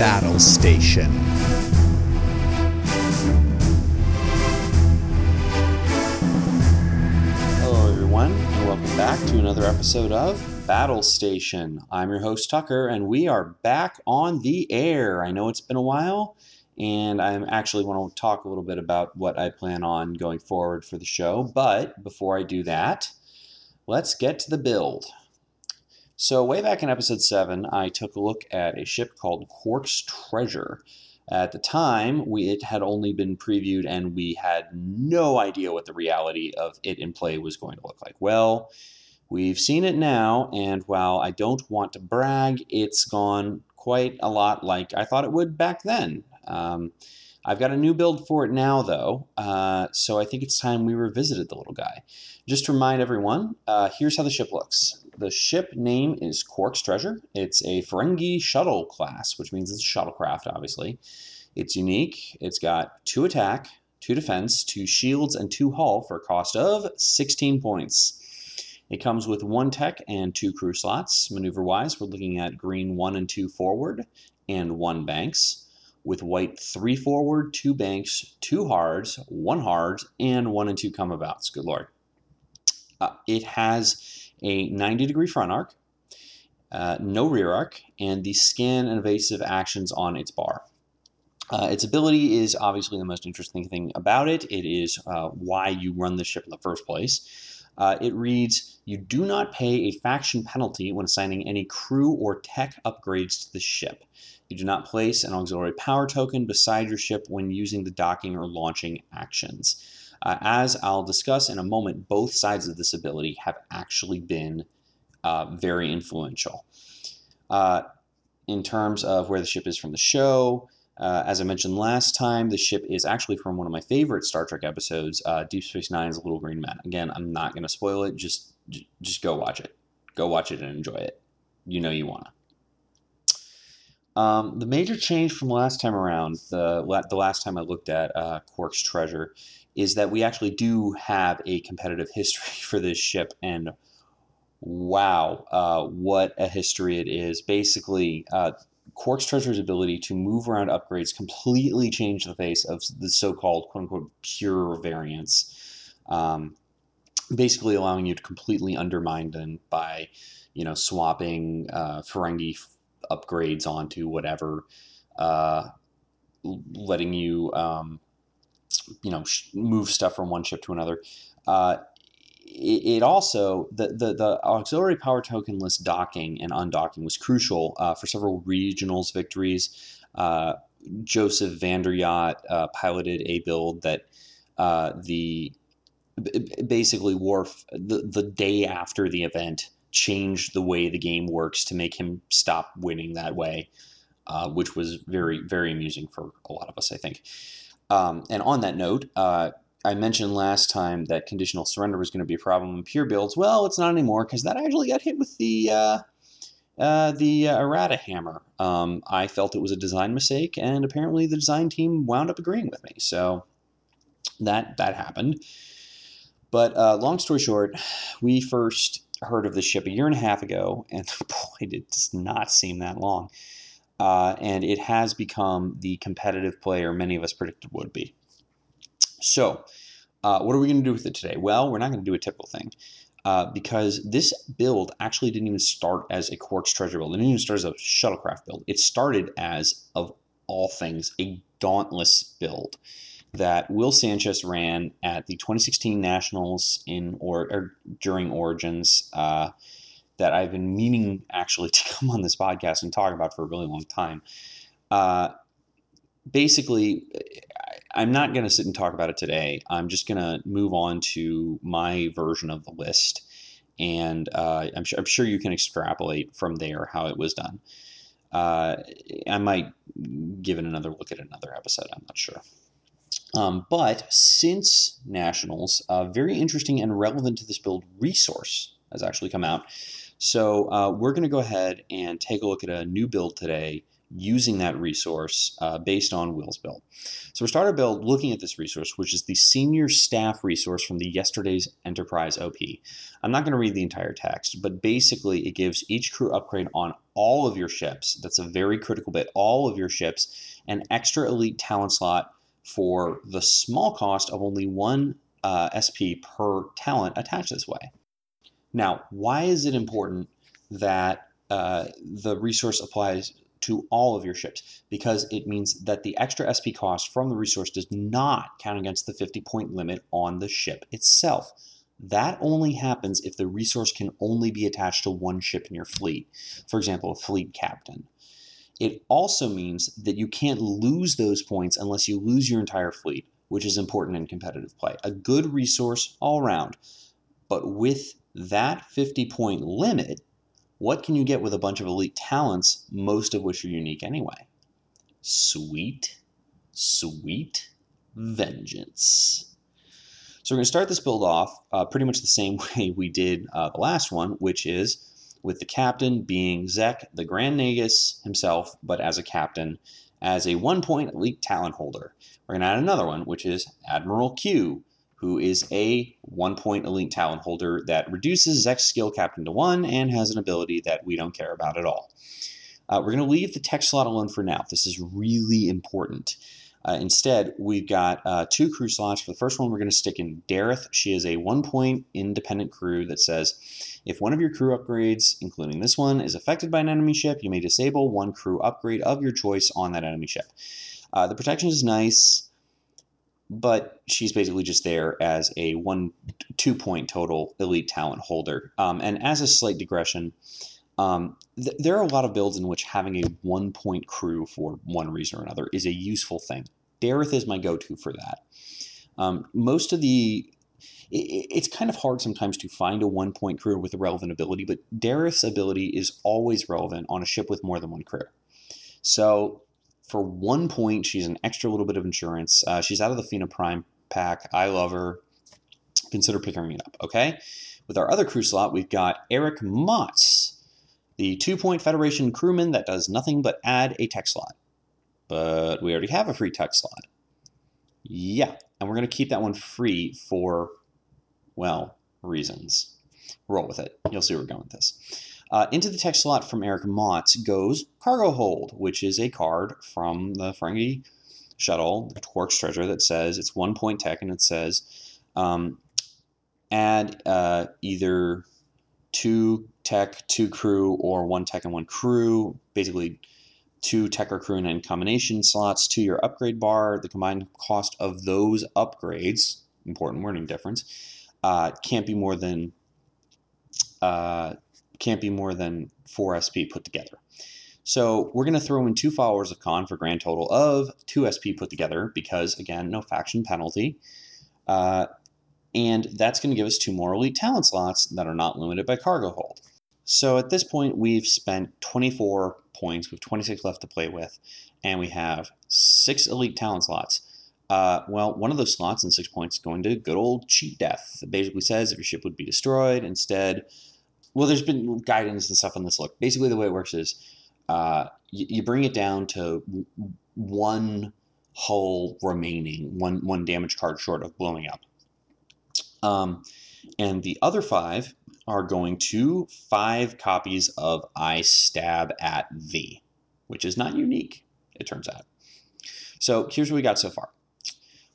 battle station. Hello, everyone, and welcome back to another episode of Battle Station. I'm your host, Tucker, and we are back on the air. I know it's been a while, and I actually want to talk a little bit about what I plan on going forward for the show. But before I do that, let's get to the build. So, way back in episode 7, I took a look at a ship called Quark's Treasure. At the time, we, it had only been previewed and we had no idea what the reality of it in play was going to look like. Well, we've seen it now, and while I don't want to brag, it's gone quite a lot like I thought it would back then. Um, I've got a new build for it now, though, uh, so I think it's time we revisited the little guy. Just to remind everyone, uh, here's how the ship looks. The ship name is Quark's Treasure. It's a Ferengi shuttle class, which means it's a shuttlecraft, obviously. It's unique. It's got two attack, two defense, two shields, and two hull for a cost of 16 points. It comes with one tech and two crew slots. Maneuver wise, we're looking at green one and two forward and one banks with white three forward, two banks, two hards, one hard, and one and two come abouts. Good lord. Uh, it has a 90 degree front arc, uh, no rear arc, and the scan and evasive actions on its bar. Uh, its ability is obviously the most interesting thing about it. It is uh, why you run the ship in the first place. Uh, it reads You do not pay a faction penalty when assigning any crew or tech upgrades to the ship. You do not place an auxiliary power token beside your ship when using the docking or launching actions. Uh, as I'll discuss in a moment, both sides of this ability have actually been uh, very influential. Uh, in terms of where the ship is from the show, uh, as I mentioned last time, the ship is actually from one of my favorite Star Trek episodes, uh, Deep Space Nine's Little Green Men. Again, I'm not going to spoil it. Just, just go watch it. Go watch it and enjoy it. You know you wanna. Um, the major change from last time around, the the last time I looked at uh, Quark's Treasure, is that we actually do have a competitive history for this ship, and wow, uh, what a history it is! Basically, uh, Quark's Treasure's ability to move around upgrades completely changed the face of the so-called "quote unquote" pure variants. Um, basically, allowing you to completely undermine them by, you know, swapping uh, Ferengi upgrades onto whatever, uh, letting you um, you know move stuff from one ship to another. Uh, it, also the, the the auxiliary power tokenless docking and undocking was crucial uh, for several regionals victories. Uh, Joseph Vanderyacht uh, piloted a build that uh, the basically Worf the, the day after the event changed the way the game works to make him stop winning that way, uh, which was very, very amusing for a lot of us, I think. Um, and on that note, uh, I mentioned last time that conditional surrender was going to be a problem in pure builds. Well, it's not anymore because that actually got hit with the uh, uh, the uh, errata hammer. Um, I felt it was a design mistake, and apparently the design team wound up agreeing with me. So that that happened. But uh, long story short, we first heard of this ship a year and a half ago, and boy, it does not seem that long. Uh, and it has become the competitive player many of us predicted would be. So, uh, what are we going to do with it today? Well, we're not going to do a typical thing. Uh, because this build actually didn't even start as a Quark's treasure build. It didn't even start as a shuttlecraft build. It started as, of all things, a dauntless build that Will Sanchez ran at the 2016 Nationals in or, or during Origins. Uh, that I've been meaning actually to come on this podcast and talk about for a really long time. Uh, basically, I'm not going to sit and talk about it today. I'm just going to move on to my version of the list, and uh, I'm, sure, I'm, sure you can extrapolate from there how it was done. Uh, I might give it another look at another episode. I'm not sure. Um, but since Nationals, a very interesting and relevant to this build resource has actually come out. So uh, we're going to go ahead and take a look at a new build today using that resource uh, based on Will's build. So we start our build looking at this resource, which is the senior staff resource from the yesterday's Enterprise OP. I'm not going to read the entire text, but basically it gives each crew upgrade on all of your ships. That's a very critical bit. All of your ships, an extra elite talent slot for the small cost of only one uh, SP per talent attached this way. Now, why is it important that uh, the resource applies to all of your ships? Because it means that the extra SP cost from the resource does not count against the 50 point limit on the ship itself. That only happens if the resource can only be attached to one ship in your fleet, for example, a fleet captain. It also means that you can't lose those points unless you lose your entire fleet, which is important in competitive play. A good resource all around, but with that 50 point limit, what can you get with a bunch of elite talents, most of which are unique anyway? Sweet, sweet vengeance. So we're going to start this build off uh, pretty much the same way we did uh, the last one, which is with the captain being Zek, the Grand Nagus himself, but as a captain, as a one point elite talent holder. We're going to add another one, which is Admiral Q, who is a one point elite talent holder that reduces Zek's skill captain to one and has an ability that we don't care about at all. Uh, we're going to leave the tech slot alone for now. This is really important. Uh, instead, we've got uh, two crew slots. For the first one, we're going to stick in Dareth. She is a one point independent crew that says if one of your crew upgrades, including this one, is affected by an enemy ship, you may disable one crew upgrade of your choice on that enemy ship. Uh, the protection is nice, but she's basically just there as a one, two point total elite talent holder. Um, and as a slight digression, um, th- there are a lot of builds in which having a one point crew for one reason or another is a useful thing. Dareth is my go to for that. Um, most of the it's kind of hard sometimes to find a one point crew with a relevant ability, but Dareth's ability is always relevant on a ship with more than one crew. So for one point, she's an extra little bit of insurance. Uh, she's out of the Fina Prime pack. I love her. Consider picking it up, okay? With our other crew slot, we've got Eric Motz, the two point Federation crewman that does nothing but add a tech slot. But we already have a free tech slot. Yeah, and we're going to keep that one free for well, reasons. Roll with it. You'll see where we're going with this. Uh, into the tech slot from Eric Motz goes Cargo Hold, which is a card from the Ferengi shuttle, Quark's Treasure, that says it's one point tech and it says um, add uh, either two tech, two crew, or one tech and one crew. Basically, two tech or crew and combination slots to your upgrade bar. The combined cost of those upgrades, important wording difference, uh, can't be more than uh, can't be more than four SP put together. So we're going to throw in two followers of Khan for grand total of two SP put together because again, no faction penalty. Uh, and that's going to give us two more elite talent slots that are not limited by cargo hold. So at this point, we've spent 24 points, We have 26 left to play with, and we have six elite talent slots. Uh, well, one of those slots and six points is going to good old cheat death. It basically says if your ship would be destroyed, instead, well, there's been guidance and stuff on this. Look, basically the way it works is uh, you, you, bring it down to one hull remaining, one one damage card short of blowing up. Um, and the other five are going to five copies of I Stab at Thee, which is not unique, it turns out. So here's what we got so far.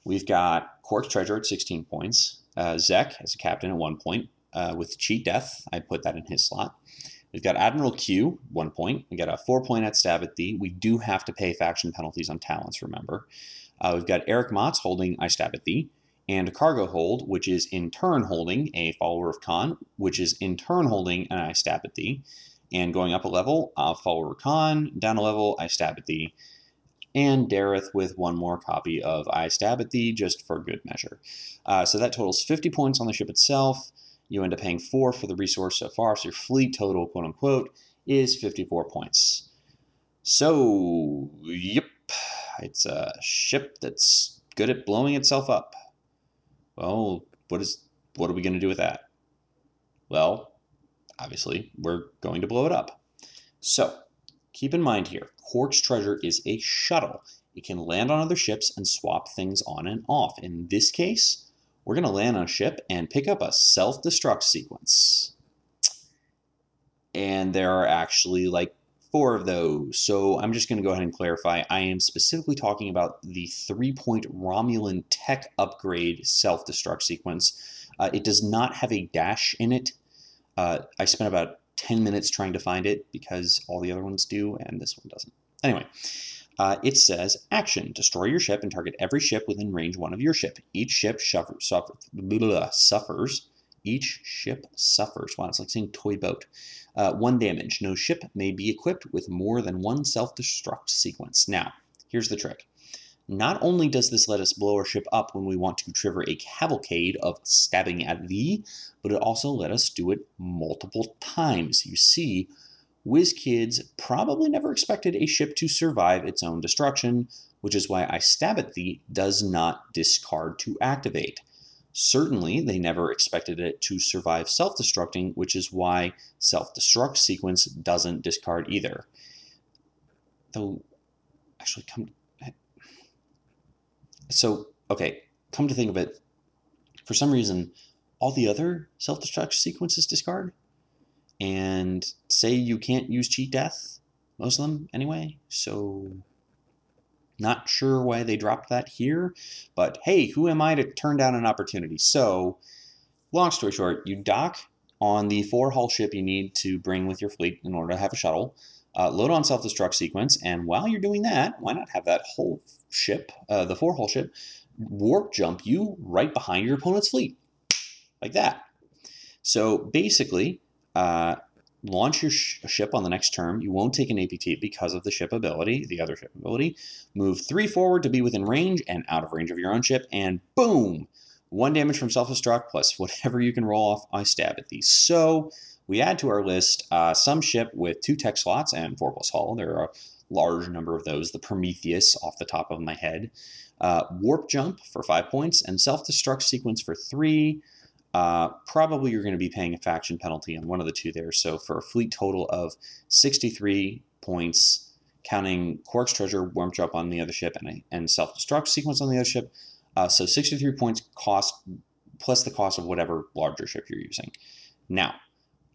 We've got Quark's Treasure at 16 points. Uh, Zek as a captain at one point uh, with Cheat Death. I put that in his slot. We've got Admiral Q, one point. We got a four point at Stab at Thee. We do have to pay faction penalties on talents, remember. Uh, we've got Eric Motz holding I Stab at Thee, and Cargo Hold, which is in turn holding a follower of Khan, which is in turn holding an I Stab at Thee. And going up a level, uh, follower Khan, down a level, I Stab at Thee and Dareth with one more copy of I Stab at Thee, just for good measure. Uh, so that totals 50 points on the ship itself. You end up paying 4 for the resource so far, so your fleet total, quote unquote, is 54 points. So, yep, it's a ship that's good at blowing itself up. Well, what is what are we going to do with that? Well, obviously, we're going to blow it up. So, keep in mind here, Quark's treasure is a shuttle. It can land on other ships and swap things on and off. In this case, we're going to land on a ship and pick up a self-destruct sequence. And there are actually like four of those. So I'm just going to go ahead and clarify. I am specifically talking about the three-point Romulan tech upgrade self-destruct sequence. Uh, it does not have a dash in it. Uh, I spent about 10 minutes trying to find it because all the other ones do, and this one doesn't. Anyway, uh, it says action destroy your ship and target every ship within range one of your ship. Each ship suffer, suffer, blah, blah, blah, suffers. Each ship suffers. Wow, it's like saying toy boat. Uh, one damage. No ship may be equipped with more than one self destruct sequence. Now, here's the trick. Not only does this let us blow our ship up when we want to trigger a cavalcade of stabbing at thee, but it also let us do it multiple times. You see, WizKids probably never expected a ship to survive its own destruction, which is why I Stab at Thee does not discard to activate. Certainly, they never expected it to survive self-destructing, which is why self-destruct sequence doesn't discard either. Though, actually, come so, okay, come to think of it, for some reason, all the other self-destruct sequences discard. And say you can't use cheat death, Muslim anyway. So, not sure why they dropped that here. But hey, who am I to turn down an opportunity? So, long story short, you dock on the four hull ship you need to bring with your fleet in order to have a shuttle. Uh, load on self-destruct sequence, and while you're doing that, why not have that whole ship, uh, the four-hull ship, warp jump you right behind your opponent's fleet, like that. So basically, uh, launch your sh ship on the next turn. You won't take an APT because of the ship ability, the other ship ability. Move three forward to be within range and out of range of your own ship, and boom! One damage from self-destruct plus whatever you can roll off, I stab at these. So we add to our list uh, some ship with two tech slots and four plus hull. There are a large number of those. The Prometheus off the top of my head. Uh, warp jump for five points and self-destruct sequence for three. Uh, probably you're going to be paying a faction penalty on one of the two there. So for a fleet total of 63 points, counting Quark's treasure, warp Drop on the other ship, and, and self-destruct sequence on the other ship. Uh, so 63 points cost plus the cost of whatever larger ship you're using. Now,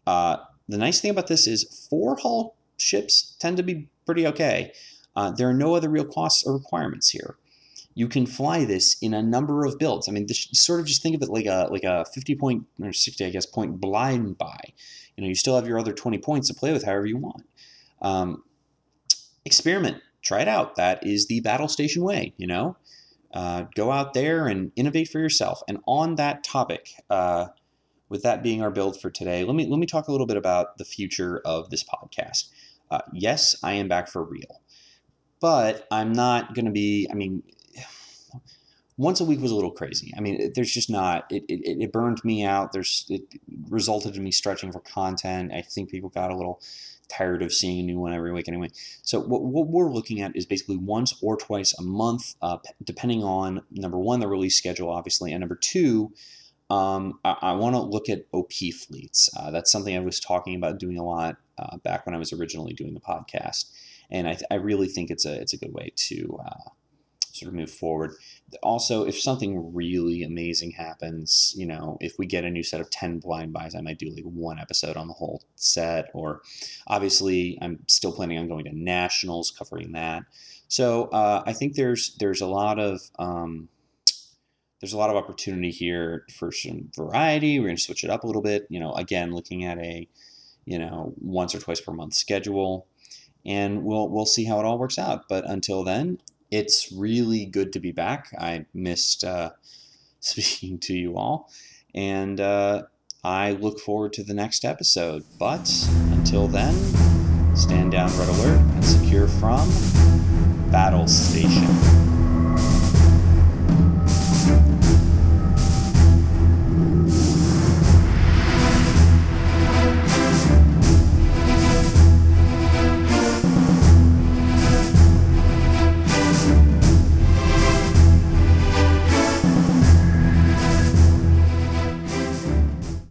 uh, the nice thing about this is four hull ships tend to be pretty okay. Uh, there are no other real costs or requirements here. You can fly this in a number of builds. I mean, this, sort of just think of it like a like a 50 point or 60, I guess, point blind buy. You know, you still have your other 20 points to play with however you want. Um, experiment, try it out. That is the battle station way. You know, uh, go out there and innovate for yourself. And on that topic, uh, with that being our build for today, let me let me talk a little bit about the future of this podcast. Uh, yes, I am back for real, but I'm not going to be. I mean, once a week was a little crazy. I mean, there's just not. It, it, it burned me out. There's it resulted in me stretching for content. I think people got a little tired of seeing a new one every week anyway. So what, what we're looking at is basically once or twice a month, uh, depending on number one the release schedule, obviously, and number two um, I, I want to look at OP fleets. Uh, that's something I was talking about doing a lot uh, back when I was originally doing the podcast, and I, I really think it's a it's a good way to uh, sort of move forward. Also, if something really amazing happens, you know, if we get a new set of ten blind buys, I might do like one episode on the whole set. Or obviously, I'm still planning on going to nationals, covering that. So uh, I think there's there's a lot of um, there's a lot of opportunity here for some variety. We're going to switch it up a little bit. You know, again, looking at a, you know, once or twice per month schedule, and we'll we'll see how it all works out. But until then, it's really good to be back. I missed uh, speaking to you all, and uh, I look forward to the next episode. But until then, stand down, red alert, and secure from battle station.